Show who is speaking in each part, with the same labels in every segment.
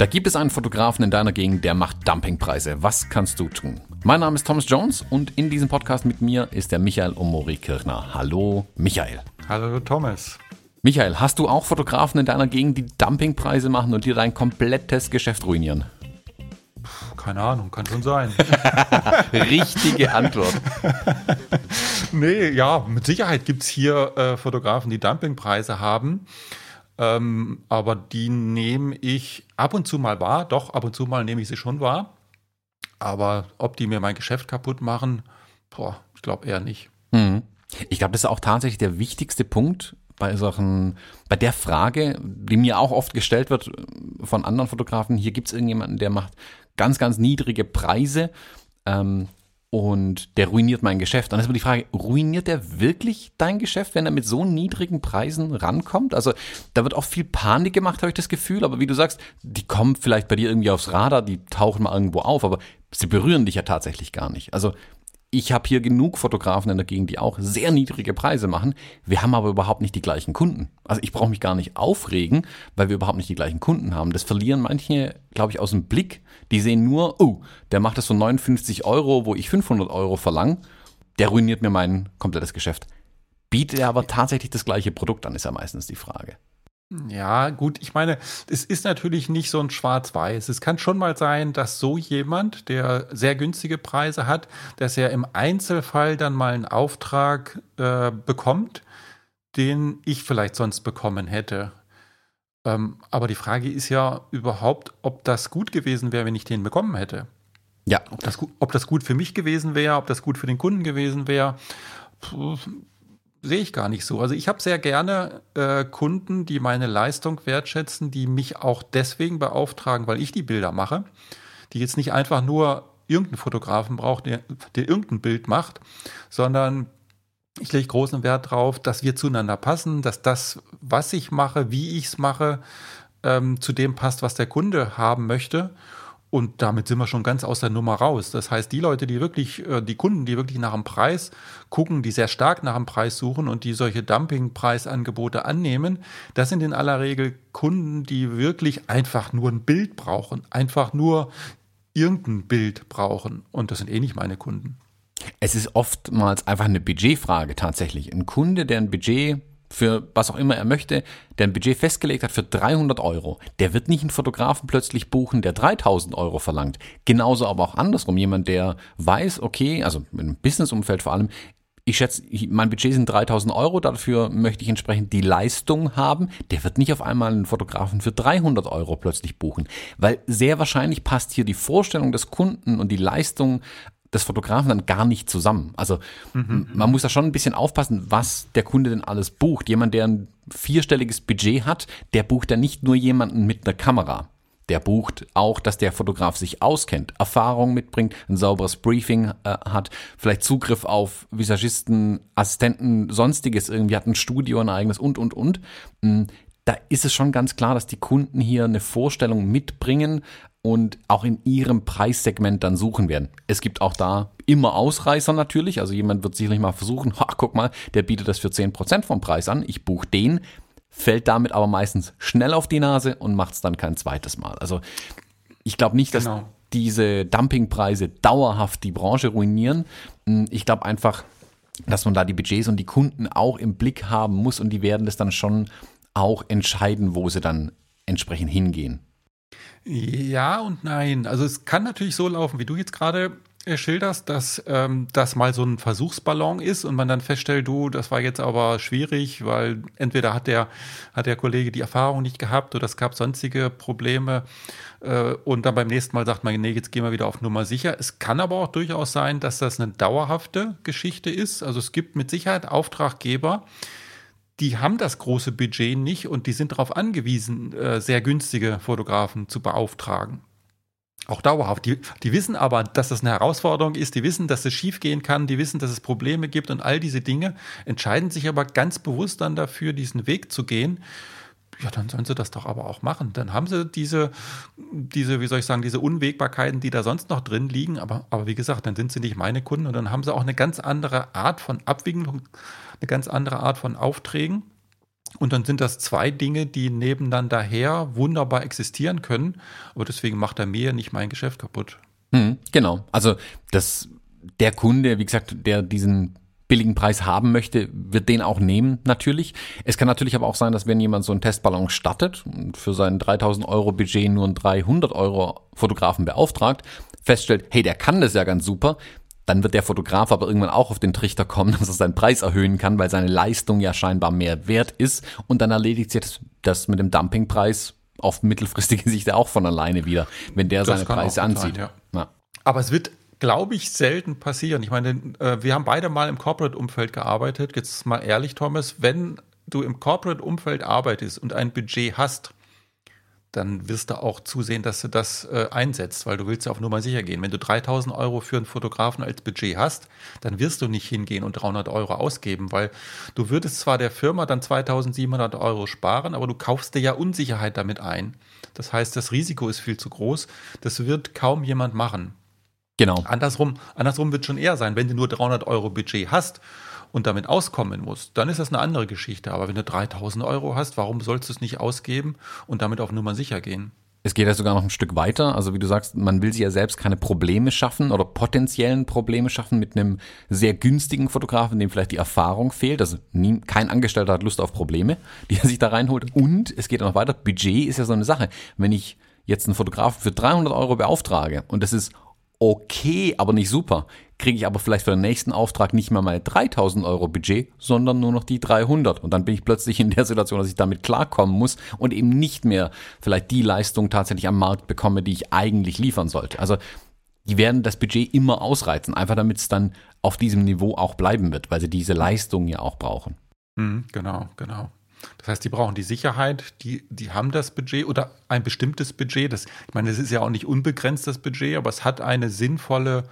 Speaker 1: Da gibt es einen Fotografen in deiner Gegend, der macht Dumpingpreise. Was kannst du tun? Mein Name ist Thomas Jones und in diesem Podcast mit mir ist der Michael Omori Kirchner. Hallo, Michael.
Speaker 2: Hallo, Thomas.
Speaker 1: Michael, hast du auch Fotografen in deiner Gegend, die Dumpingpreise machen und dir dein komplettes Geschäft ruinieren?
Speaker 2: Keine Ahnung, kann schon sein.
Speaker 1: Richtige Antwort.
Speaker 2: nee, ja, mit Sicherheit gibt es hier äh, Fotografen, die Dumpingpreise haben. Ähm, aber die nehme ich ab und zu mal wahr. Doch, ab und zu mal nehme ich sie schon wahr. Aber ob die mir mein Geschäft kaputt machen, boah, ich glaube eher nicht.
Speaker 1: Hm. Ich glaube, das ist auch tatsächlich der wichtigste Punkt bei solchen, bei der Frage, die mir auch oft gestellt wird von anderen Fotografen. Hier gibt es irgendjemanden, der macht ganz, ganz niedrige Preise ähm, und der ruiniert mein Geschäft. Und dann ist immer die Frage, ruiniert der wirklich dein Geschäft, wenn er mit so niedrigen Preisen rankommt? Also da wird auch viel Panik gemacht, habe ich das Gefühl. Aber wie du sagst, die kommen vielleicht bei dir irgendwie aufs Radar, die tauchen mal irgendwo auf, aber sie berühren dich ja tatsächlich gar nicht. Also ich habe hier genug Fotografen in der Gegend, die auch sehr niedrige Preise machen. Wir haben aber überhaupt nicht die gleichen Kunden. Also ich brauche mich gar nicht aufregen, weil wir überhaupt nicht die gleichen Kunden haben. Das verlieren manche, glaube ich, aus dem Blick. Die sehen nur, oh, der macht das für 59 Euro, wo ich 500 Euro verlange. Der ruiniert mir mein komplettes Geschäft. Bietet er aber tatsächlich das gleiche Produkt an, ist ja meistens die Frage.
Speaker 2: Ja, gut, ich meine, es ist natürlich nicht so ein Schwarz-Weiß. Es kann schon mal sein, dass so jemand, der sehr günstige Preise hat, dass er im Einzelfall dann mal einen Auftrag äh, bekommt, den ich vielleicht sonst bekommen hätte. Ähm, aber die Frage ist ja überhaupt, ob das gut gewesen wäre, wenn ich den bekommen hätte. Ja. Ob das, ob das gut für mich gewesen wäre, ob das gut für den Kunden gewesen wäre sehe ich gar nicht so. Also ich habe sehr gerne äh, Kunden, die meine Leistung wertschätzen, die mich auch deswegen beauftragen, weil ich die Bilder mache, die jetzt nicht einfach nur irgendeinen Fotografen braucht, der, der irgendein Bild macht, sondern ich lege großen Wert darauf, dass wir zueinander passen, dass das, was ich mache, wie ich es mache, ähm, zu dem passt, was der Kunde haben möchte. Und damit sind wir schon ganz aus der Nummer raus. Das heißt, die Leute, die wirklich, äh, die Kunden, die wirklich nach dem Preis gucken, die sehr stark nach dem Preis suchen und die solche Dumpingpreisangebote annehmen, das sind in aller Regel Kunden, die wirklich einfach nur ein Bild brauchen, einfach nur irgendein Bild brauchen. Und das sind eh nicht meine Kunden.
Speaker 1: Es ist oftmals einfach eine Budgetfrage tatsächlich. Ein Kunde, der ein Budget für was auch immer er möchte, der ein Budget festgelegt hat für 300 Euro, der wird nicht einen Fotografen plötzlich buchen, der 3000 Euro verlangt. Genauso aber auch andersrum. Jemand, der weiß, okay, also im Businessumfeld vor allem, ich schätze, mein Budget sind 3000 Euro, dafür möchte ich entsprechend die Leistung haben. Der wird nicht auf einmal einen Fotografen für 300 Euro plötzlich buchen, weil sehr wahrscheinlich passt hier die Vorstellung des Kunden und die Leistung des Fotografen dann gar nicht zusammen. Also mhm. man muss da schon ein bisschen aufpassen, was der Kunde denn alles bucht. Jemand, der ein vierstelliges Budget hat, der bucht ja nicht nur jemanden mit einer Kamera. Der bucht auch, dass der Fotograf sich auskennt, Erfahrung mitbringt, ein sauberes Briefing äh, hat, vielleicht Zugriff auf Visagisten, Assistenten, sonstiges, irgendwie hat ein Studio, ein eigenes und, und, und. Da ist es schon ganz klar, dass die Kunden hier eine Vorstellung mitbringen, und auch in ihrem Preissegment dann suchen werden. Es gibt auch da immer Ausreißer natürlich. Also jemand wird sicherlich mal versuchen, ha, guck mal, der bietet das für 10% vom Preis an, ich buche den, fällt damit aber meistens schnell auf die Nase und macht es dann kein zweites Mal. Also ich glaube nicht, dass genau. diese Dumpingpreise dauerhaft die Branche ruinieren. Hm, ich glaube einfach, dass man da die Budgets und die Kunden auch im Blick haben muss und die werden das dann schon auch entscheiden, wo sie dann entsprechend hingehen.
Speaker 2: Ja und nein. Also es kann natürlich so laufen, wie du jetzt gerade äh, schilderst, dass ähm, das mal so ein Versuchsballon ist und man dann feststellt, du, das war jetzt aber schwierig, weil entweder hat der, hat der Kollege die Erfahrung nicht gehabt oder es gab sonstige Probleme äh, und dann beim nächsten Mal sagt man, nee, jetzt gehen wir wieder auf Nummer sicher. Es kann aber auch durchaus sein, dass das eine dauerhafte Geschichte ist. Also es gibt mit Sicherheit Auftraggeber, die haben das große Budget nicht und die sind darauf angewiesen, äh, sehr günstige Fotografen zu beauftragen. Auch dauerhaft. Die, die wissen aber, dass das eine Herausforderung ist, die wissen, dass es schiefgehen kann, die wissen, dass es Probleme gibt und all diese Dinge, entscheiden sich aber ganz bewusst dann dafür, diesen Weg zu gehen. Ja, dann sollen sie das doch aber auch machen. Dann haben sie diese, diese, wie soll ich sagen, diese Unwägbarkeiten, die da sonst noch drin liegen. Aber, aber wie gesagt, dann sind sie nicht meine Kunden und dann haben sie auch eine ganz andere Art von Abwicklung eine ganz andere Art von Aufträgen. Und dann sind das zwei Dinge, die nebeneinander her wunderbar existieren können. Aber deswegen macht er mir nicht mein Geschäft kaputt.
Speaker 1: Hm, genau. Also das, der Kunde, wie gesagt, der diesen billigen Preis haben möchte, wird den auch nehmen, natürlich. Es kann natürlich aber auch sein, dass wenn jemand so einen Testballon startet und für sein 3000 Euro Budget nur einen 300 Euro Fotografen beauftragt, feststellt, hey, der kann das ja ganz super, dann wird der Fotograf aber irgendwann auch auf den Trichter kommen, dass er seinen Preis erhöhen kann, weil seine Leistung ja scheinbar mehr wert ist. Und dann erledigt sich das mit dem Dumpingpreis auf mittelfristige Sicht auch von alleine wieder, wenn der das seine Preise anzieht. Sein,
Speaker 2: ja. Ja. Aber es wird, glaube ich, selten passieren. Ich meine, äh, wir haben beide mal im Corporate-Umfeld gearbeitet. Jetzt mal ehrlich, Thomas, wenn du im Corporate-Umfeld arbeitest und ein Budget hast, dann wirst du auch zusehen, dass du das äh, einsetzt, weil du willst ja auf Nummer sicher gehen. Wenn du 3000 Euro für einen Fotografen als Budget hast, dann wirst du nicht hingehen und 300 Euro ausgeben, weil du würdest zwar der Firma dann 2700 Euro sparen, aber du kaufst dir ja Unsicherheit damit ein. Das heißt, das Risiko ist viel zu groß. Das wird kaum jemand machen. Genau. Andersrum, andersrum wird schon eher sein, wenn du nur 300 Euro Budget hast und damit auskommen musst, dann ist das eine andere Geschichte. Aber wenn du 3000 Euro hast, warum sollst du es nicht ausgeben und damit auf Nummer sicher gehen?
Speaker 1: Es geht ja sogar noch ein Stück weiter. Also wie du sagst, man will sich ja selbst keine Probleme schaffen oder potenziellen Probleme schaffen mit einem sehr günstigen Fotografen, dem vielleicht die Erfahrung fehlt. Also nie, kein Angestellter hat Lust auf Probleme, die er sich da reinholt. Und es geht auch noch weiter. Budget ist ja so eine Sache. Wenn ich jetzt einen Fotografen für 300 Euro beauftrage und das ist okay, aber nicht super, kriege ich aber vielleicht für den nächsten Auftrag nicht mehr meine 3000 Euro Budget, sondern nur noch die 300. Und dann bin ich plötzlich in der Situation, dass ich damit klarkommen muss und eben nicht mehr vielleicht die Leistung tatsächlich am Markt bekomme, die ich eigentlich liefern sollte. Also die werden das Budget immer ausreizen, einfach damit es dann auf diesem Niveau auch bleiben wird, weil sie diese Leistung ja auch brauchen.
Speaker 2: Mhm, genau, genau. Das heißt, die brauchen die Sicherheit, die, die haben das Budget oder ein bestimmtes Budget. Das, ich meine, es ist ja auch nicht unbegrenzt das Budget, aber es hat eine sinnvolle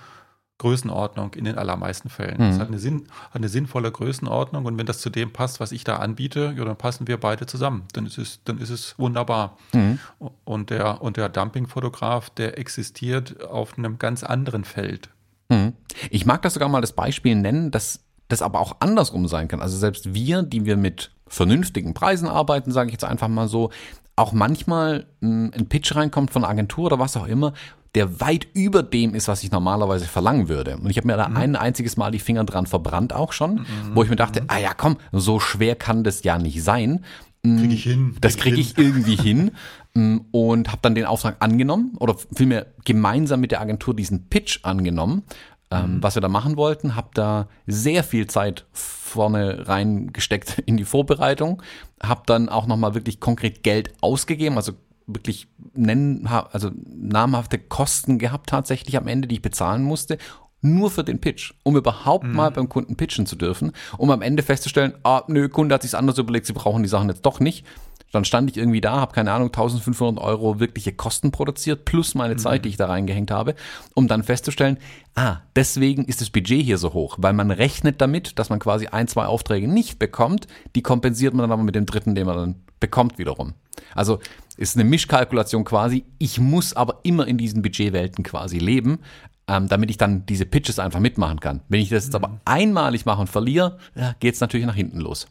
Speaker 2: Größenordnung in den allermeisten Fällen. Es mhm. hat eine, Sinn, eine sinnvolle Größenordnung und wenn das zu dem passt, was ich da anbiete, ja, dann passen wir beide zusammen. Dann ist es, dann ist es wunderbar. Mhm. Und der, und der Dumping-Fotograf, der existiert auf einem ganz anderen Feld.
Speaker 1: Mhm. Ich mag das sogar mal das Beispiel nennen, dass das aber auch andersrum sein kann. Also selbst wir, die wir mit vernünftigen Preisen arbeiten, sage ich jetzt einfach mal so, auch manchmal hm, ein Pitch reinkommt von einer Agentur oder was auch immer, der weit über dem ist, was ich normalerweise verlangen würde. Und ich habe mir da mhm. ein einziges Mal die Finger dran verbrannt auch schon, mhm. wo ich mir dachte, ah ja, komm, so schwer kann das ja nicht sein.
Speaker 2: Hm, krieg ich hin.
Speaker 1: Das kriege ich irgendwie hin hm, und habe dann den Auftrag angenommen oder vielmehr gemeinsam mit der Agentur diesen Pitch angenommen ähm, mhm. was wir da machen wollten. Habe da sehr viel Zeit vorne reingesteckt in die Vorbereitung. Habe dann auch nochmal wirklich konkret Geld ausgegeben, also wirklich nennen, also namhafte Kosten gehabt tatsächlich am Ende, die ich bezahlen musste, nur für den Pitch, um überhaupt mhm. mal beim Kunden pitchen zu dürfen, um am Ende festzustellen, ah, nö, Kunde hat sich anders überlegt, sie brauchen die Sachen jetzt doch nicht. Dann stand ich irgendwie da, habe keine Ahnung, 1500 Euro wirkliche Kosten produziert, plus meine mhm. Zeit, die ich da reingehängt habe, um dann festzustellen, ah, deswegen ist das Budget hier so hoch, weil man rechnet damit, dass man quasi ein, zwei Aufträge nicht bekommt, die kompensiert man dann aber mit dem dritten, den man dann bekommt wiederum. Also ist eine Mischkalkulation quasi. Ich muss aber immer in diesen Budgetwelten quasi leben, ähm, damit ich dann diese Pitches einfach mitmachen kann. Wenn ich das jetzt aber mhm. einmalig mache und verliere, ja, geht es natürlich nach hinten los.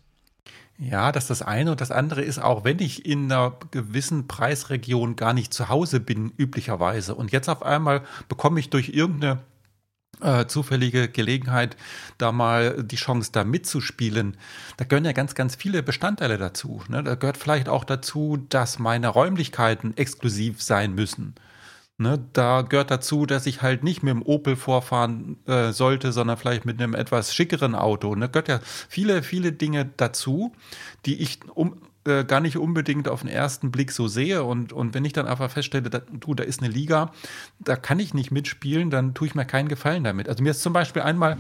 Speaker 2: Ja, das ist das eine. Und das andere ist auch, wenn ich in einer gewissen Preisregion gar nicht zu Hause bin, üblicherweise, und jetzt auf einmal bekomme ich durch irgendeine äh, zufällige Gelegenheit, da mal die Chance da mitzuspielen. Da gehören ja ganz, ganz viele Bestandteile dazu. Ne? Da gehört vielleicht auch dazu, dass meine Räumlichkeiten exklusiv sein müssen. Ne, da gehört dazu, dass ich halt nicht mit dem Opel vorfahren äh, sollte, sondern vielleicht mit einem etwas schickeren Auto. Da ne, gehört ja viele, viele Dinge dazu, die ich um, äh, gar nicht unbedingt auf den ersten Blick so sehe. Und, und wenn ich dann einfach feststelle, da, du, da ist eine Liga, da kann ich nicht mitspielen, dann tue ich mir keinen Gefallen damit. Also mir ist zum Beispiel einmal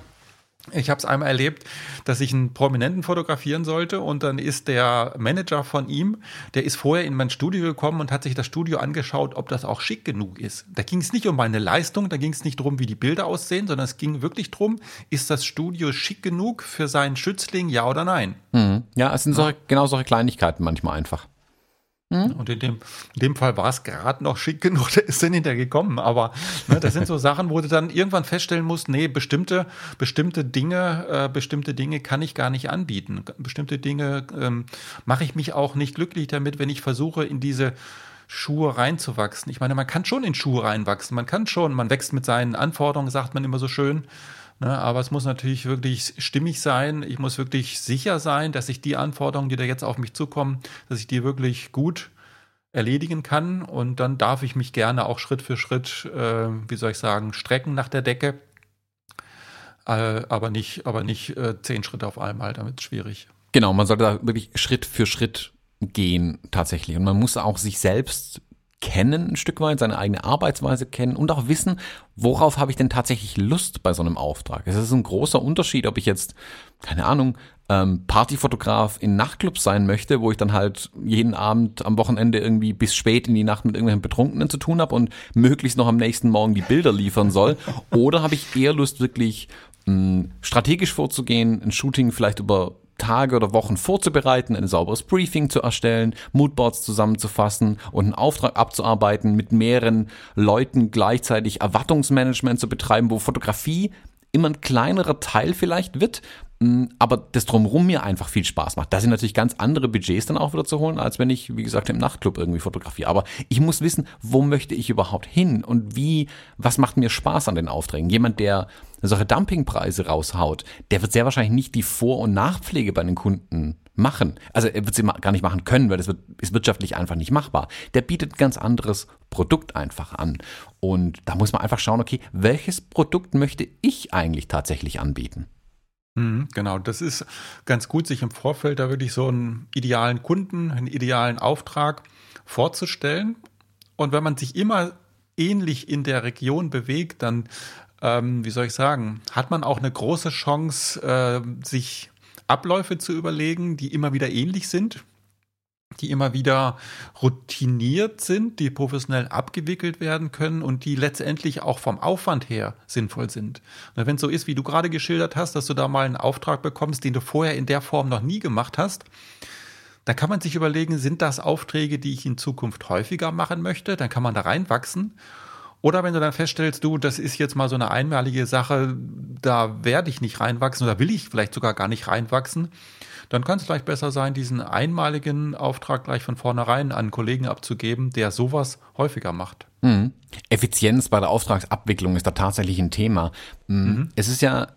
Speaker 2: ich habe es einmal erlebt, dass ich einen Prominenten fotografieren sollte und dann ist der Manager von ihm, der ist vorher in mein Studio gekommen und hat sich das Studio angeschaut, ob das auch schick genug ist. Da ging es nicht um meine Leistung, da ging es nicht darum, wie die Bilder aussehen, sondern es ging wirklich darum, ist das Studio schick genug für seinen Schützling, ja oder nein?
Speaker 1: Mhm. Ja, es sind solche, genau solche Kleinigkeiten manchmal einfach.
Speaker 2: Hm? Und in dem, in dem Fall war es gerade noch schick genug, der ist dann hinterher gekommen. Aber ne, das sind so Sachen, wo du dann irgendwann feststellen musst, nee, bestimmte, bestimmte Dinge, äh, bestimmte Dinge kann ich gar nicht anbieten. Bestimmte Dinge ähm, mache ich mich auch nicht glücklich damit, wenn ich versuche, in diese Schuhe reinzuwachsen. Ich meine, man kann schon in Schuhe reinwachsen. Man kann schon, man wächst mit seinen Anforderungen, sagt man immer so schön. Ne, aber es muss natürlich wirklich stimmig sein. Ich muss wirklich sicher sein, dass ich die Anforderungen, die da jetzt auf mich zukommen, dass ich die wirklich gut erledigen kann. Und dann darf ich mich gerne auch Schritt für Schritt, äh, wie soll ich sagen, strecken nach der Decke. Äh, aber nicht, aber nicht äh, zehn Schritte auf einmal, damit ist schwierig.
Speaker 1: Genau, man sollte da wirklich Schritt für Schritt gehen tatsächlich. Und man muss auch sich selbst kennen, ein Stück weit, seine eigene Arbeitsweise kennen und auch wissen, worauf habe ich denn tatsächlich Lust bei so einem Auftrag. Es ist ein großer Unterschied, ob ich jetzt, keine Ahnung, ähm, Partyfotograf in Nachtclubs sein möchte, wo ich dann halt jeden Abend am Wochenende irgendwie bis spät in die Nacht mit irgendwelchen Betrunkenen zu tun habe und möglichst noch am nächsten Morgen die Bilder liefern soll. Oder habe ich eher Lust, wirklich mh, hm, strategisch vorzugehen, ein Shooting vielleicht über Tage oder Wochen vorzubereiten, ein sauberes Briefing zu erstellen, Moodboards zusammenzufassen und einen Auftrag abzuarbeiten, mit mehreren Leuten gleichzeitig Erwartungsmanagement zu betreiben, wo Fotografie immer ein kleinerer Teil vielleicht wird, mm, aber das drumherum mir einfach viel Spaß macht. Da sind natürlich ganz andere Budgets dann auch wieder zu holen, als wenn ich, wie gesagt, im Nachtclub irgendwie fotografiere. Aber ich muss wissen, wo möchte ich überhaupt hin und wie, was macht mir Spaß an den Aufträgen? Jemand, der solche Dumpingpreise raushaut, der wird sehr wahrscheinlich nicht die Vor- und Nachpflege bei den Kunden machen. Also er wird sie gar nicht machen können, weil das wird, ist wirtschaftlich einfach nicht machbar. Der bietet ein ganz anderes Produkt einfach an. Und da muss man einfach schauen, okay, welches Produkt möchte ich eigentlich tatsächlich anbieten?
Speaker 2: Mhm, genau, das ist ganz gut, sich im Vorfeld da wirklich so einen idealen Kunden, einen idealen Auftrag vorzustellen. Und wenn man sich immer ähnlich in der Region bewegt, dann, ähm, wie soll ich sagen, hat man auch eine große Chance, äh, sich Abläufe zu überlegen, die immer wieder ähnlich sind, die immer wieder routiniert sind, die professionell abgewickelt werden können und die letztendlich auch vom Aufwand her sinnvoll sind. Wenn es so ist, wie du gerade geschildert hast, dass du da mal einen Auftrag bekommst, den du vorher in der Form noch nie gemacht hast, dann kann man sich überlegen, sind das Aufträge, die ich in Zukunft häufiger machen möchte? Dann kann man da reinwachsen oder wenn du dann feststellst, du, das ist jetzt mal so eine einmalige Sache, da werde ich nicht reinwachsen oder will ich vielleicht sogar gar nicht reinwachsen, dann kann es vielleicht besser sein, diesen einmaligen Auftrag gleich von vornherein an einen Kollegen abzugeben, der sowas häufiger macht.
Speaker 1: Mhm. Effizienz bei der Auftragsabwicklung ist da tatsächlich ein Thema. Mhm. mhm. Es ist ja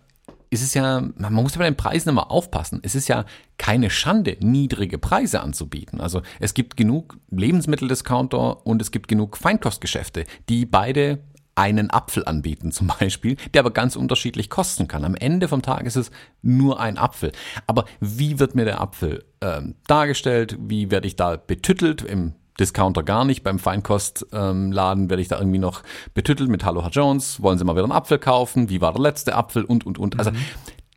Speaker 1: ist es ja, man muss ja bei den Preisen immer aufpassen. Es ist ja keine Schande, niedrige Preise anzubieten. Also es gibt genug Lebensmitteldiscounter und es gibt genug Feinkostgeschäfte, die beide einen Apfel anbieten zum Beispiel, der aber ganz unterschiedlich kosten kann. Am Ende vom Tag ist es nur ein Apfel. Aber wie wird mir der Apfel ähm, dargestellt? Wie werde ich da betüttelt? Im Discounter gar nicht. Beim Feinkostladen ähm, werde ich da irgendwie noch betüttelt mit Hallo Herr Jones, wollen Sie mal wieder einen Apfel kaufen? Wie war der letzte Apfel? Und, und, und. Also, mhm.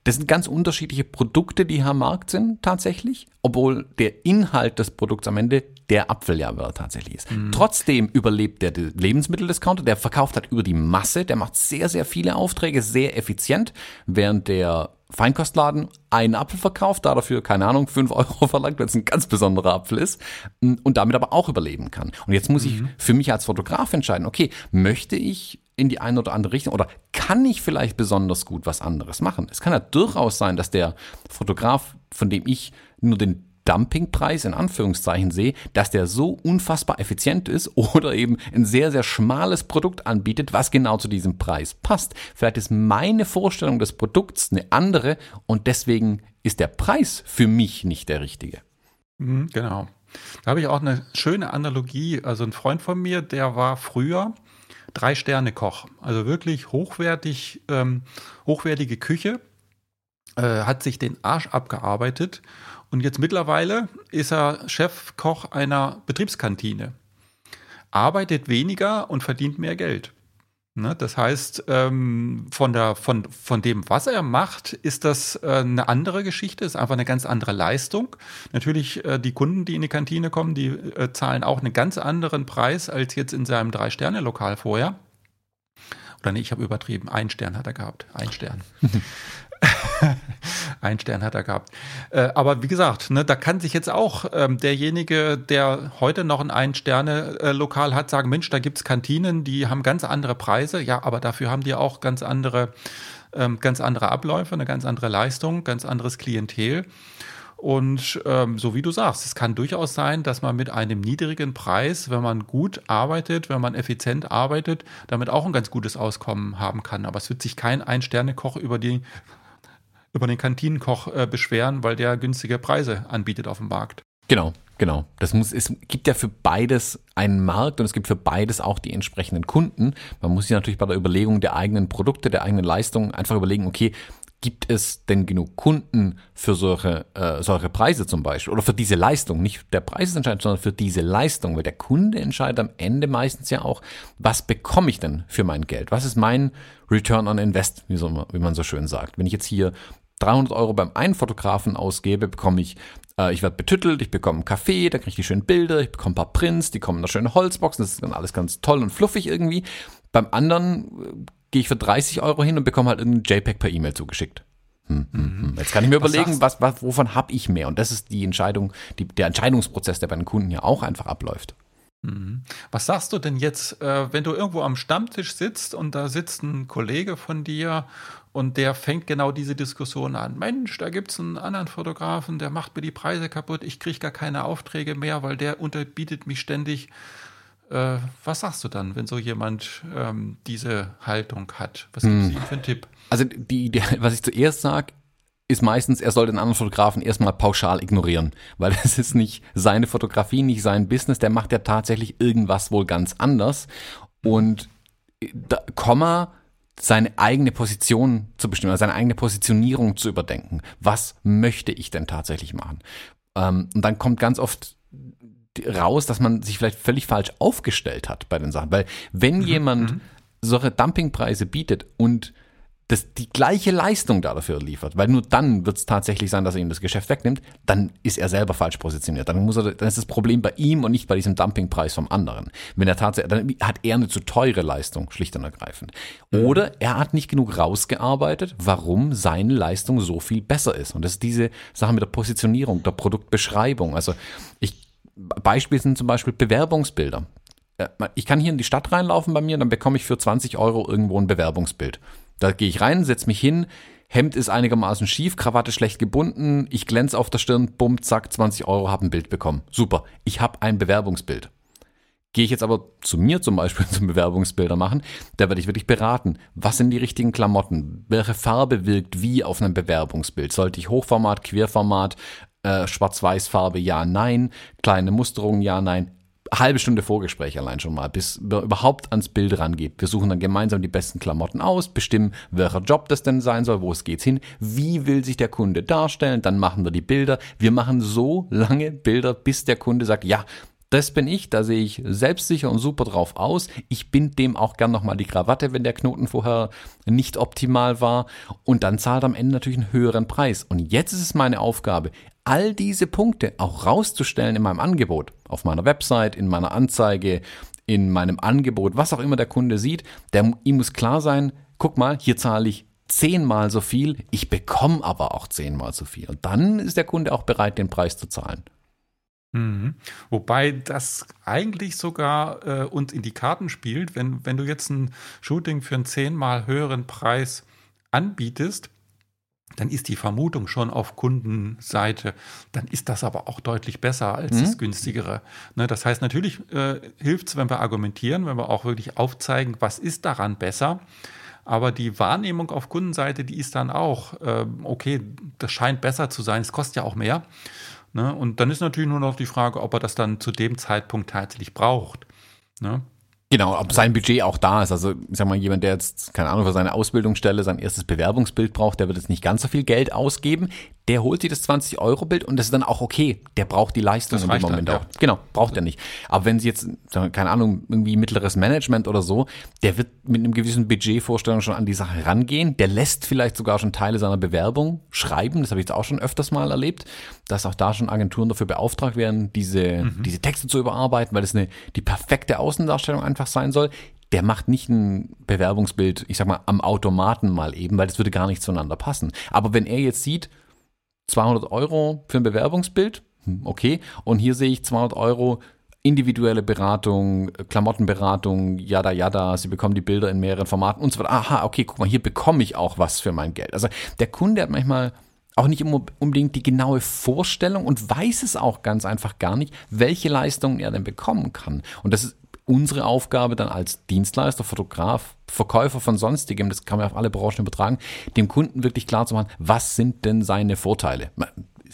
Speaker 1: das sind ganz unterschiedliche Produkte, die hier am Markt sind, tatsächlich. Obwohl der Inhalt des Produkts am Ende der Apfel ja tatsächlich ist. Mhm. Trotzdem überlebt der Lebensmitteldiscounter, der verkauft hat über die Masse, der macht sehr, sehr viele Aufträge, sehr effizient, während der Feinkostladen einen Apfel verkauft, da dafür, keine Ahnung, fünf Euro verlangt, wenn es ein ganz besonderer Apfel ist und damit aber auch überleben kann. Und jetzt muss mhm. ich für mich als Fotograf entscheiden, okay, möchte ich in die eine oder andere Richtung oder kann ich vielleicht besonders gut was anderes machen? Es kann ja durchaus sein, dass der Fotograf, von dem ich nur den Dumpingpreis in Anführungszeichen sehe, dass der so unfassbar effizient ist oder eben ein sehr, sehr schmales Produkt anbietet, was genau zu diesem Preis passt. Vielleicht ist meine Vorstellung des Produkts eine andere und deswegen ist der Preis für mich nicht der richtige.
Speaker 2: Mhm, genau. Da habe ich auch eine schöne Analogie. Also ein Freund von mir, der war früher Drei-Sterne-Koch. Also wirklich hochwertig, ähm, hochwertige Küche, äh, hat sich den Arsch abgearbeitet und jetzt mittlerweile ist er Chefkoch einer Betriebskantine. Arbeitet weniger und verdient mehr Geld. Ne, das heißt, ähm, von, der, von, von dem, was er macht, ist das äh, eine andere Geschichte, ist einfach eine ganz andere Leistung. Natürlich, äh, die Kunden, die in die Kantine kommen, die äh, zahlen auch einen ganz anderen Preis als jetzt in seinem Drei-Sterne-Lokal vorher. Oder nee, ich habe übertrieben. Ein Stern hat er gehabt. Ein Stern. Ein Stern hat er gehabt. Äh, aber wie gesagt, ne, da kann sich jetzt auch ähm, derjenige, der heute noch ein Ein-Sterne-Lokal hat, sagen, Mensch, da gibt's Kantinen, die haben ganz andere Preise. Ja, aber dafür haben die auch ganz andere, ähm, ganz andere Abläufe, eine ganz andere Leistung, ganz anderes Klientel. Und ähm, so wie du sagst, es kann durchaus sein, dass man mit einem niedrigen Preis, wenn man gut arbeitet, wenn man effizient arbeitet, damit auch ein ganz gutes Auskommen haben kann. Aber es wird sich kein Ein-Sterne-Koch über die über den Kantinenkoch äh, beschweren, weil der günstige Preise anbietet auf dem Markt.
Speaker 1: Genau, genau. Das muss, es gibt ja für beides einen Markt und es gibt für beides auch die entsprechenden Kunden. Man muss sich natürlich bei der Überlegung der eigenen Produkte, der eigenen Leistungen einfach überlegen, okay, gibt es denn genug Kunden für solche, äh, solche Preise zum Beispiel oder für diese Leistung? Nicht der Preis ist entscheidend, sondern für diese Leistung, weil der Kunde entscheidet am Ende meistens ja auch, was bekomme ich denn für mein Geld? Was ist mein Return on Invest, wie, so, wie man so schön sagt? Wenn ich jetzt hier 300 Euro beim einen Fotografen ausgebe, bekomme ich, äh, ich werde betüttelt, ich bekomme einen Kaffee, da kriege ich die schönen Bilder, ich bekomme ein paar Prints, die kommen in einer schönen Holzbox, das ist dann alles ganz toll und fluffig irgendwie. Beim anderen äh, gehe ich für 30 Euro hin und bekomme halt einen JPEG per E-Mail zugeschickt. Hm, hm, hm. Jetzt kann ich mir was überlegen, was, was, wovon habe ich mehr? Und das ist die Entscheidung, die, der Entscheidungsprozess, der bei den Kunden ja auch einfach abläuft.
Speaker 2: Mhm. Was sagst du denn jetzt, äh, wenn du irgendwo am Stammtisch sitzt und da sitzt ein Kollege von dir und der fängt genau diese Diskussion an. Mensch, da gibt es einen anderen Fotografen, der macht mir die Preise kaputt, ich kriege gar keine Aufträge mehr, weil der unterbietet mich ständig. Äh, was sagst du dann, wenn so jemand ähm, diese Haltung hat? Was gibst du hm. ihm für einen Tipp?
Speaker 1: Also die, die, was ich zuerst sage, ist meistens, er soll den anderen Fotografen erstmal pauschal ignorieren, weil es ist nicht seine Fotografie, nicht sein Business, der macht ja tatsächlich irgendwas wohl ganz anders und da, Komma seine eigene Position zu bestimmen, also seine eigene Positionierung zu überdenken. Was möchte ich denn tatsächlich machen? Ähm, und dann kommt ganz oft raus, dass man sich vielleicht völlig falsch aufgestellt hat bei den Sachen. Weil wenn mhm. jemand mhm. solche Dumpingpreise bietet und das die gleiche Leistung da dafür liefert, weil nur dann wird es tatsächlich sein, dass er ihm das Geschäft wegnimmt, dann ist er selber falsch positioniert. Dann muss er, dann ist das Problem bei ihm und nicht bei diesem Dumpingpreis vom anderen. Wenn er tatsächlich, dann hat er eine zu teure Leistung, schlicht und ergreifend. Oder er hat nicht genug rausgearbeitet, warum seine Leistung so viel besser ist. Und das ist diese Sache mit der Positionierung, der Produktbeschreibung. Also ich Beispiel sind zum Beispiel Bewerbungsbilder. Äh, ich kann hier in die Stadt reinlaufen bei mir, dann bekomme ich für 20 Euro irgendwo ein Bewerbungsbild. Da gehe ich rein, setze mich hin, Hemd ist einigermaßen schief, Krawatte schlecht gebunden, ich glänze auf der Stirn, bumm, zack, 20 Euro, habe ein Bild bekommen. Super, ich habe ein Bewerbungsbild. Gehe ich jetzt aber zu mir zum Beispiel zum Bewerbungsbilder machen, da werde ich wirklich beraten, was sind die richtigen Klamotten, welche Farbe wirkt wie auf einem Bewerbungsbild. Sollte ich Hochformat, Querformat, äh, Schwarz-Weiß-Farbe, ja, nein, kleine Musterungen, ja, nein, halbe Stunde Vorgespräch allein schon mal, bis wir überhaupt ans Bild rangeht. Wir suchen dann gemeinsam die besten Klamotten aus, bestimmen, welcher Job das denn sein soll, wo es geht hin, wie will sich der Kunde darstellen, dann machen wir die Bilder. Wir machen so lange Bilder, bis der Kunde sagt, ja, das bin ich, da sehe ich selbstsicher und super drauf aus. Ich bin dem auch gern nochmal die Krawatte, wenn der Knoten vorher nicht optimal war. Und dann zahlt am Ende natürlich einen höheren Preis. Und jetzt ist es meine Aufgabe, all diese Punkte auch rauszustellen in meinem Angebot, auf meiner Website, in meiner Anzeige, in meinem Angebot, was auch immer der Kunde sieht, der, ihm muss klar sein, guck mal, hier zahle ich zehnmal so viel, ich bekomme aber auch zehnmal so viel. Und dann ist der Kunde auch bereit, den Preis zu zahlen.
Speaker 2: Mhm. Wobei das eigentlich sogar äh, uns in die Karten spielt, wenn, wenn du jetzt ein Shooting für einen zehnmal höheren Preis anbietest, dann ist die Vermutung schon auf Kundenseite, dann ist das aber auch deutlich besser als mhm. das günstigere. Ne, das heißt, natürlich äh, hilft es, wenn wir argumentieren, wenn wir auch wirklich aufzeigen, was ist daran besser. Aber die Wahrnehmung auf Kundenseite, die ist dann auch, äh, okay, das scheint besser zu sein, es kostet ja auch mehr. Ne? Und dann ist natürlich nur noch die Frage, ob er das dann zu dem Zeitpunkt tatsächlich braucht. Ne?
Speaker 1: Genau, ob sein Budget auch da ist. Also, ich sag mal, jemand, der jetzt, keine Ahnung, für seine Ausbildungsstelle sein erstes Bewerbungsbild braucht, der wird jetzt nicht ganz so viel Geld ausgeben der holt sich das 20-Euro-Bild und das ist dann auch okay. Der braucht die Leistung das in dem Moment dann, auch. Ja. Genau, braucht er nicht. Aber wenn Sie jetzt, keine Ahnung, irgendwie mittleres Management oder so, der wird mit einem gewissen Budgetvorstellung schon an die Sache rangehen. Der lässt vielleicht sogar schon Teile seiner Bewerbung schreiben. Das habe ich jetzt auch schon öfters mal erlebt, dass auch da schon Agenturen dafür beauftragt werden, diese, mhm. diese Texte zu überarbeiten, weil das eine, die perfekte Außendarstellung einfach sein soll der macht nicht ein Bewerbungsbild, ich sag mal, am Automaten mal eben, weil das würde gar nicht zueinander passen. Aber wenn er jetzt sieht, 200 Euro für ein Bewerbungsbild, hm, okay, und hier sehe ich 200 Euro individuelle Beratung, Klamottenberatung, yada yada, sie bekommen die Bilder in mehreren Formaten und so weiter. Aha, okay, guck mal, hier bekomme ich auch was für mein Geld. Also der Kunde hat manchmal auch nicht unbedingt die genaue Vorstellung und weiß es auch ganz einfach gar nicht, welche Leistungen er denn bekommen kann. Und das ist unsere Aufgabe dann als Dienstleister, Fotograf, Verkäufer von sonstigem, das kann man auf alle Branchen übertragen, dem Kunden wirklich klar zu machen, was sind denn seine Vorteile?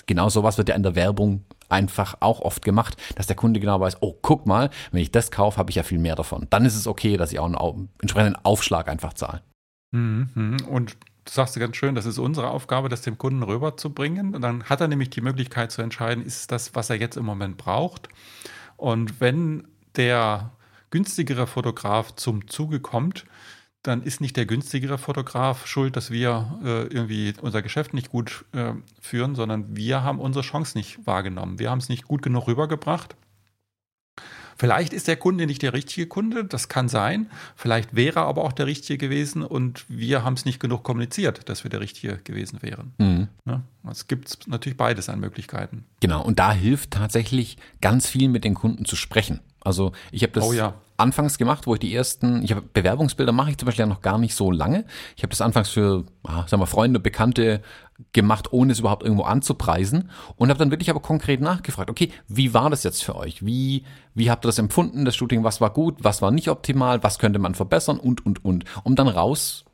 Speaker 1: Genau sowas wird ja in der Werbung einfach auch oft gemacht, dass der Kunde genau weiß, oh, guck mal, wenn ich das kaufe, habe ich ja viel mehr davon. Dann ist es okay, dass ich auch einen entsprechenden Aufschlag einfach zahle.
Speaker 2: Mhm. Und du sagst ganz schön, das ist unsere Aufgabe, das dem Kunden rüberzubringen. Und dann hat er nämlich die Möglichkeit zu entscheiden, ist das, was er jetzt im Moment braucht. Und wenn der günstigere Fotograf zum Zuge kommt, dann ist nicht der günstigere Fotograf schuld, dass wir äh, irgendwie unser Geschäft nicht gut äh, führen, sondern wir haben unsere Chance nicht wahrgenommen. Wir haben es nicht gut genug rübergebracht. Vielleicht ist der Kunde nicht der richtige Kunde, das kann sein. Vielleicht wäre er aber auch der richtige gewesen und wir haben es nicht genug kommuniziert, dass wir der richtige gewesen wären. Mhm. Ja, es gibt natürlich beides an Möglichkeiten.
Speaker 1: Genau, und da hilft tatsächlich ganz viel mit den Kunden zu sprechen. Also ich habe das oh ja. anfangs gemacht, wo ich die ersten, ich habe Bewerbungsbilder mache ich zum Beispiel ja noch gar nicht so lange. Ich habe das anfangs für, ah, sagen wir, Freunde, Bekannte gemacht, ohne es überhaupt irgendwo anzupreisen und habe dann wirklich aber konkret nachgefragt, okay, wie war das jetzt für euch? Wie, wie habt ihr das empfunden, das Shooting? Was war gut, was war nicht optimal, was könnte man verbessern und, und, und. Um dann raus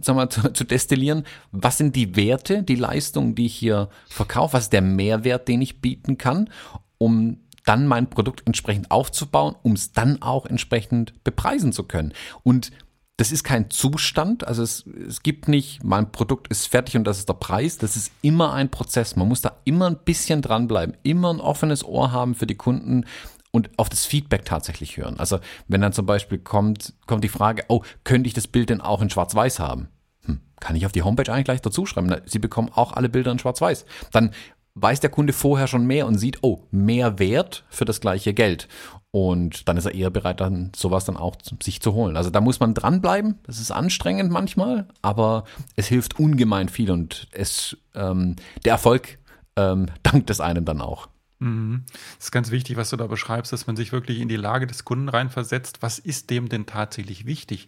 Speaker 1: sagen wir, zu, zu destillieren, was sind die Werte, die Leistungen, die ich hier verkaufe, was ist der Mehrwert, den ich bieten kann, um dann mein Produkt entsprechend aufzubauen, um es dann auch entsprechend bepreisen zu können. Und das ist kein Zustand, also es, es gibt nicht, mein Produkt ist fertig und das ist der Preis. Das ist immer ein Prozess. Man muss da immer ein bisschen dranbleiben, immer ein offenes Ohr haben für die Kunden und auf das Feedback tatsächlich hören. Also wenn dann zum Beispiel kommt, kommt die Frage, oh, könnte ich das Bild denn auch in Schwarz-Weiß haben? Hm, kann ich auf die Homepage eigentlich gleich dazu schreiben? Sie bekommen auch alle Bilder in Schwarz-Weiß. Dann weiß der Kunde vorher schon mehr und sieht, oh, mehr Wert für das gleiche Geld. Und dann ist er eher bereit, dann sowas dann auch sich zu holen. Also da muss man dranbleiben. Das ist anstrengend manchmal, aber es hilft ungemein viel und es, ähm, der Erfolg ähm, dankt es einem dann auch.
Speaker 2: Mhm. Es ist ganz wichtig, was du da beschreibst, dass man sich wirklich in die Lage des Kunden reinversetzt. Was ist dem denn tatsächlich wichtig?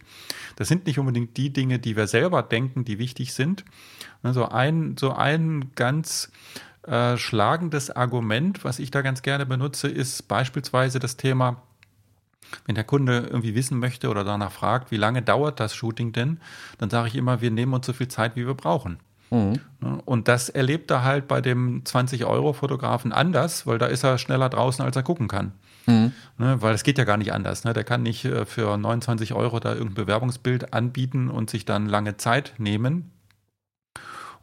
Speaker 2: Das sind nicht unbedingt die Dinge, die wir selber denken, die wichtig sind. Also ein, so ein ganz äh, schlagendes Argument, was ich da ganz gerne benutze, ist beispielsweise das Thema, wenn der Kunde irgendwie wissen möchte oder danach fragt, wie lange dauert das Shooting denn, dann sage ich immer, wir nehmen uns so viel Zeit, wie wir brauchen. Mhm. Und das erlebt er halt bei dem 20-Euro-Fotografen anders, weil da ist er schneller draußen, als er gucken kann. Mhm. Ne, weil es geht ja gar nicht anders. Ne? Der kann nicht äh, für 29 Euro da irgendein Bewerbungsbild anbieten und sich dann lange Zeit nehmen.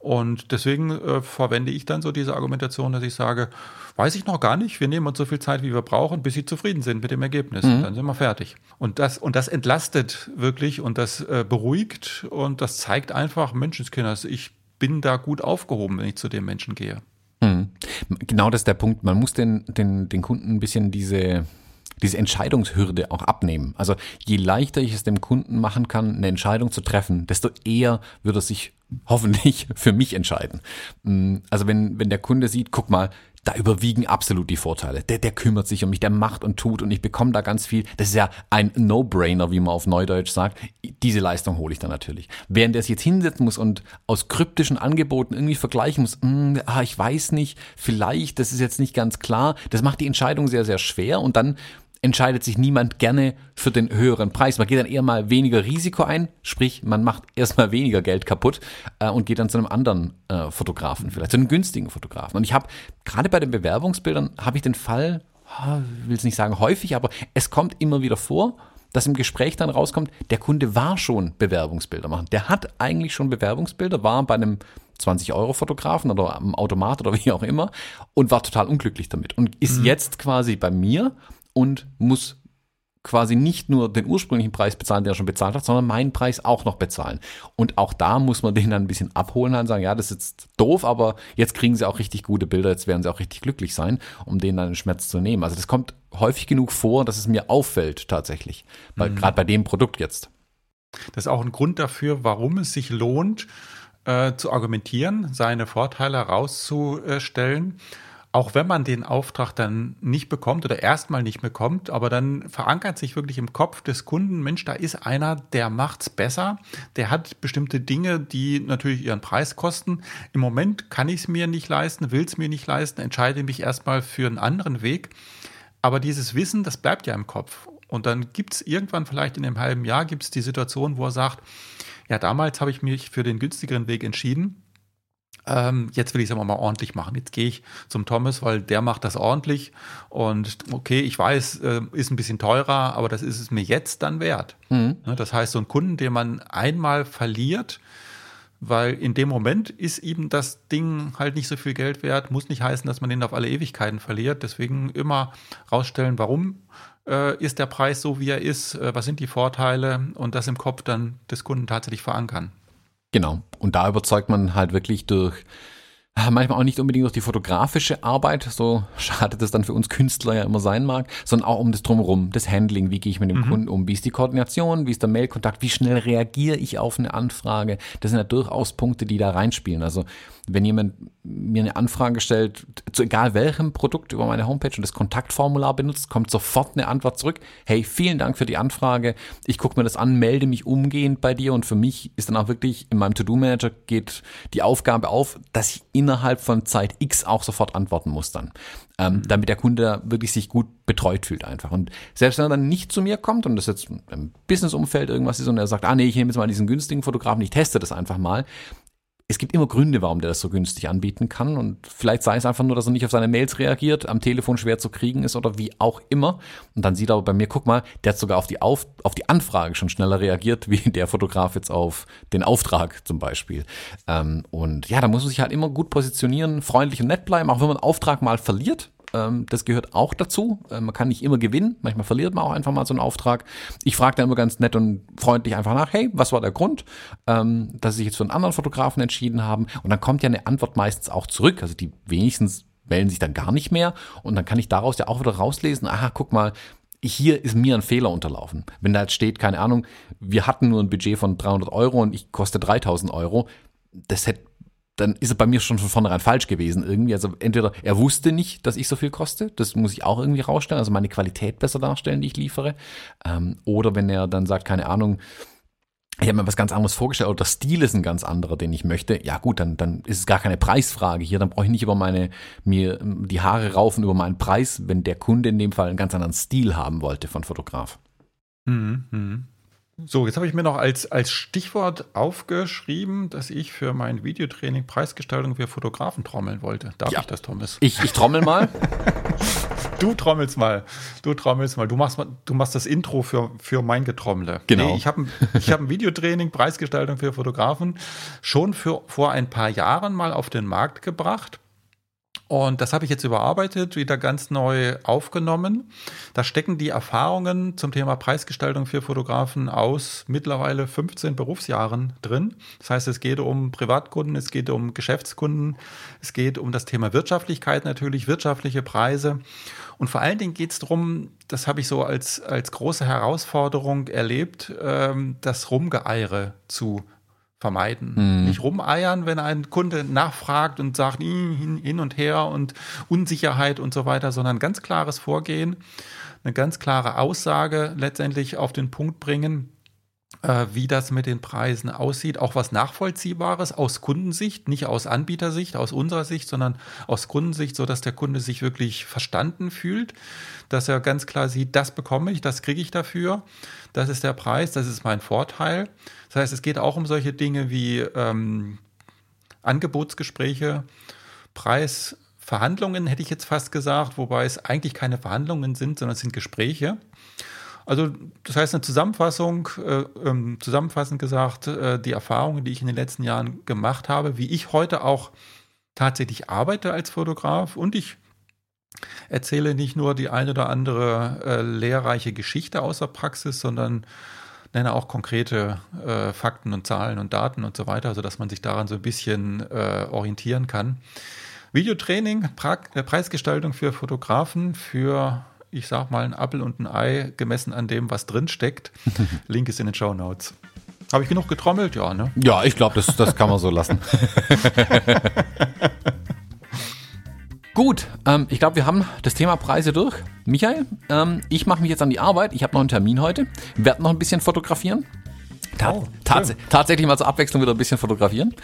Speaker 2: Und deswegen äh, verwende ich dann so diese Argumentation, dass ich sage, weiß ich noch gar nicht, wir nehmen uns so viel Zeit, wie wir brauchen, bis sie zufrieden sind mit dem Ergebnis. Mhm. Dann sind wir fertig. Und das, und das entlastet wirklich und das äh, beruhigt und das zeigt einfach, Menschenskinders, ich bin da gut aufgehoben, wenn ich zu dem Menschen gehe.
Speaker 1: Mhm. Genau das ist der Punkt. Man muss den, den, den Kunden ein bisschen diese, diese Entscheidungshürde auch abnehmen. Also je leichter ich es dem Kunden machen kann, eine Entscheidung zu treffen, desto eher wird er sich hoffentlich für mich entscheiden. Mm, also wenn, wenn der Kunde sieht, guck mal, da überwiegen absolut die Vorteile. Der, der kümmert sich um mich, der macht und tut und ich bekomme da ganz viel. Das ist ja ein No-Brainer, wie man auf Neudeutsch sagt. Diese Leistung hole ich dann natürlich. Während der es jetzt hinsetzen muss und aus kryptischen Angeboten irgendwie vergleichen muss, mh, ah, ich weiß nicht, vielleicht, das ist jetzt nicht ganz klar, das macht die Entscheidung sehr, sehr schwer und dann entscheidet sich niemand gerne für den höheren Preis. Man geht dann eher mal weniger Risiko ein, sprich, man macht erstmal weniger Geld kaputt äh, und geht dann zu einem anderen äh, Fotografen, vielleicht zu einem günstigen Fotografen. Und ich habe gerade bei den Bewerbungsbildern habe ich den Fall, oh, will es nicht sagen häufig, aber es kommt immer wieder vor, dass im Gespräch dann rauskommt, der Kunde war schon Bewerbungsbilder machen. Der hat eigentlich schon Bewerbungsbilder, war bei einem 20-Euro-Fotografen oder am Automat oder wie auch immer und war total unglücklich damit und ist mhm. jetzt quasi bei mir und muss quasi nicht nur den ursprünglichen Preis bezahlen, den er schon bezahlt hat, sondern meinen Preis auch noch bezahlen. Und auch da muss man den dann ein bisschen abholen und sagen, ja, das ist jetzt doof, aber jetzt kriegen sie auch richtig gute Bilder, jetzt werden sie auch richtig glücklich sein, um denen dann den Schmerz zu nehmen. Also das kommt häufig genug vor, dass es mir auffällt tatsächlich, mhm. gerade bei dem Produkt jetzt.
Speaker 2: Das ist auch ein Grund dafür, warum es sich lohnt, äh, zu argumentieren, seine Vorteile herauszustellen auch wenn man den Auftrag dann nicht bekommt oder erstmal nicht bekommt, aber dann verankert sich wirklich im Kopf des Kunden, Mensch, da ist einer, der macht's besser, der hat bestimmte Dinge, die natürlich ihren Preis kosten. Im Moment kann ich es mir nicht leisten, will es mir nicht leisten, entscheide mich erstmal für einen anderen Weg. Aber dieses Wissen, das bleibt ja im Kopf. Und dann gibt es irgendwann vielleicht in einem halben Jahr gibt es die Situation, wo er sagt, ja, damals habe ich mich für den günstigeren Weg entschieden ähm, jetzt will ich es aber mal ordentlich machen. Jetzt gehe ich zum Thomas, weil der macht das ordentlich. Und okay, ich weiß, äh, ist ein bisschen teurer, aber das ist es mir jetzt dann wert. Mhm. Ne, das heißt, so ein Kunden, den man einmal verliert, weil in dem Moment ist ihm das Ding halt nicht so viel Geld wert, muss nicht heißen, dass man den auf alle Ewigkeiten verliert. Deswegen immer rausstellen, warum äh, ist der Preis so, wie er ist, äh, was sind die Vorteile und das im Kopf dann des Kunden tatsächlich verankern.
Speaker 1: Genau. Und da überzeugt man halt wirklich durch Ah, manchmal auch nicht unbedingt durch die fotografische Arbeit, so schade das dann für uns Künstler ja immer sein mag, sondern auch um das Drumherum, das Handling, wie gehe ich mit dem mhm. Kunden um, wie ist die Koordination, wie ist der Mailkontakt, wie schnell reagiere ich auf eine Anfrage. Das sind ja durchaus Punkte, die da reinspielen. Also wenn jemand mir eine Anfrage stellt, zu egal welchem Produkt über meine Homepage und das Kontaktformular benutzt, kommt sofort eine Antwort zurück. Hey, vielen Dank für die Anfrage. Ich gucke mir das an, melde mich umgehend bei dir und für mich ist dann auch wirklich in meinem To-Do-Manager geht die Aufgabe auf, dass ich innerhalb von Zeit X auch sofort antworten muss dann. Ähm, mhm. damit der Kunde wirklich sich gut betreut fühlt einfach. Und selbst wenn er dann nicht zu mir kommt und das jetzt im Businessumfeld irgendwas ist und er sagt, ah nee, ich nehme jetzt mal diesen günstigen Fotografen, ich teste das einfach mal, es gibt immer Gründe, warum der das so günstig anbieten kann. Und vielleicht sei es einfach nur, dass er nicht auf seine Mails reagiert, am Telefon schwer zu kriegen ist oder wie auch immer. Und dann sieht er aber bei mir, guck mal, der hat sogar auf die, auf, auf die Anfrage schon schneller reagiert, wie der Fotograf jetzt auf den Auftrag zum Beispiel. Ähm, und ja, da muss man sich halt immer gut positionieren, freundlich und nett bleiben, auch wenn man einen Auftrag mal verliert. Ähm, das gehört auch dazu. Äh, man kann nicht immer gewinnen. Manchmal verliert man auch einfach mal so einen Auftrag. Ich frage dann immer ganz nett und freundlich einfach nach, hey, was war der Grund, ähm, dass Sie jetzt für einen anderen Fotografen entschieden haben? Und dann kommt ja eine Antwort meistens auch zurück. Also die wenigstens melden sich dann gar nicht mehr. Und dann kann ich daraus ja auch wieder rauslesen, aha, guck mal, hier ist mir ein Fehler unterlaufen. Wenn da jetzt steht, keine Ahnung, wir hatten nur ein Budget von 300 Euro und ich koste 3000 Euro, das hätte dann ist er bei mir schon von vornherein falsch gewesen irgendwie. Also entweder er wusste nicht, dass ich so viel koste, das muss ich auch irgendwie rausstellen, also meine Qualität besser darstellen, die ich liefere. Ähm, oder wenn er dann sagt, keine Ahnung, ich habe mir was ganz anderes vorgestellt, oder der Stil ist ein ganz anderer, den ich möchte. Ja gut, dann, dann ist es gar keine Preisfrage hier. Dann brauche ich nicht über meine, mir die Haare raufen über meinen Preis, wenn der Kunde in dem Fall einen ganz anderen Stil haben wollte von Fotograf.
Speaker 2: Mhm. So, jetzt habe ich mir noch als, als Stichwort aufgeschrieben, dass ich für mein Videotraining Preisgestaltung für Fotografen trommeln wollte. Darf ja. ich das, Thomas?
Speaker 1: Ich, ich trommel mal.
Speaker 2: du trommelst mal. Du trommelst mal. Du machst, du machst das Intro für, für mein Getrommle.
Speaker 1: Genau. Nee,
Speaker 2: ich habe ich hab ein Videotraining Preisgestaltung für Fotografen schon für, vor ein paar Jahren mal auf den Markt gebracht. Und das habe ich jetzt überarbeitet, wieder ganz neu aufgenommen. Da stecken die Erfahrungen zum Thema Preisgestaltung für Fotografen aus mittlerweile 15 Berufsjahren drin. Das heißt, es geht um Privatkunden, es geht um Geschäftskunden, es geht um das Thema Wirtschaftlichkeit natürlich, wirtschaftliche Preise. Und vor allen Dingen geht es darum, das habe ich so als, als große Herausforderung erlebt, ähm, das Rumgeeire zu vermeiden. Mhm. Nicht rumeiern, wenn ein Kunde nachfragt und sagt hin, hin und her und Unsicherheit und so weiter, sondern ganz klares Vorgehen, eine ganz klare Aussage letztendlich auf den Punkt bringen, wie das mit den Preisen aussieht. Auch was Nachvollziehbares aus Kundensicht, nicht aus Anbietersicht, aus unserer Sicht, sondern aus Kundensicht, so dass der Kunde sich wirklich verstanden fühlt, dass er ganz klar sieht, das bekomme ich, das kriege ich dafür, das ist der Preis, das ist mein Vorteil. Das heißt, es geht auch um solche Dinge wie ähm, Angebotsgespräche, Preisverhandlungen, hätte ich jetzt fast gesagt, wobei es eigentlich keine Verhandlungen sind, sondern es sind Gespräche. Also das heißt eine Zusammenfassung, äh, ähm, zusammenfassend gesagt, äh, die Erfahrungen, die ich in den letzten Jahren gemacht habe, wie ich heute auch tatsächlich arbeite als Fotograf und ich erzähle nicht nur die eine oder andere äh, lehrreiche Geschichte aus der Praxis, sondern nenne auch konkrete äh, Fakten und Zahlen und Daten und so weiter, sodass man sich daran so ein bisschen äh, orientieren kann. Videotraining, pra äh, Preisgestaltung für Fotografen, für, ich sag mal, ein Apfel und ein Ei, gemessen an dem, was drin steckt. Link ist in den Show Notes. Habe ich genug getrommelt? Ja, ne?
Speaker 1: Ja, ich glaube, das, das kann man so lassen. Gut, ähm, ich glaube, wir haben das Thema Preise durch. Michael, ähm, ich mache mich jetzt an die Arbeit. Ich habe noch einen Termin heute. Werde noch ein bisschen fotografieren. Ta oh, tats tatsächlich mal zur Abwechslung wieder ein bisschen fotografieren.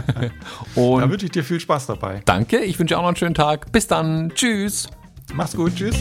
Speaker 2: Und da wünsche ich dir viel Spaß dabei.
Speaker 1: Danke, ich wünsche auch noch einen schönen Tag. Bis dann. Tschüss.
Speaker 2: Mach's gut, tschüss.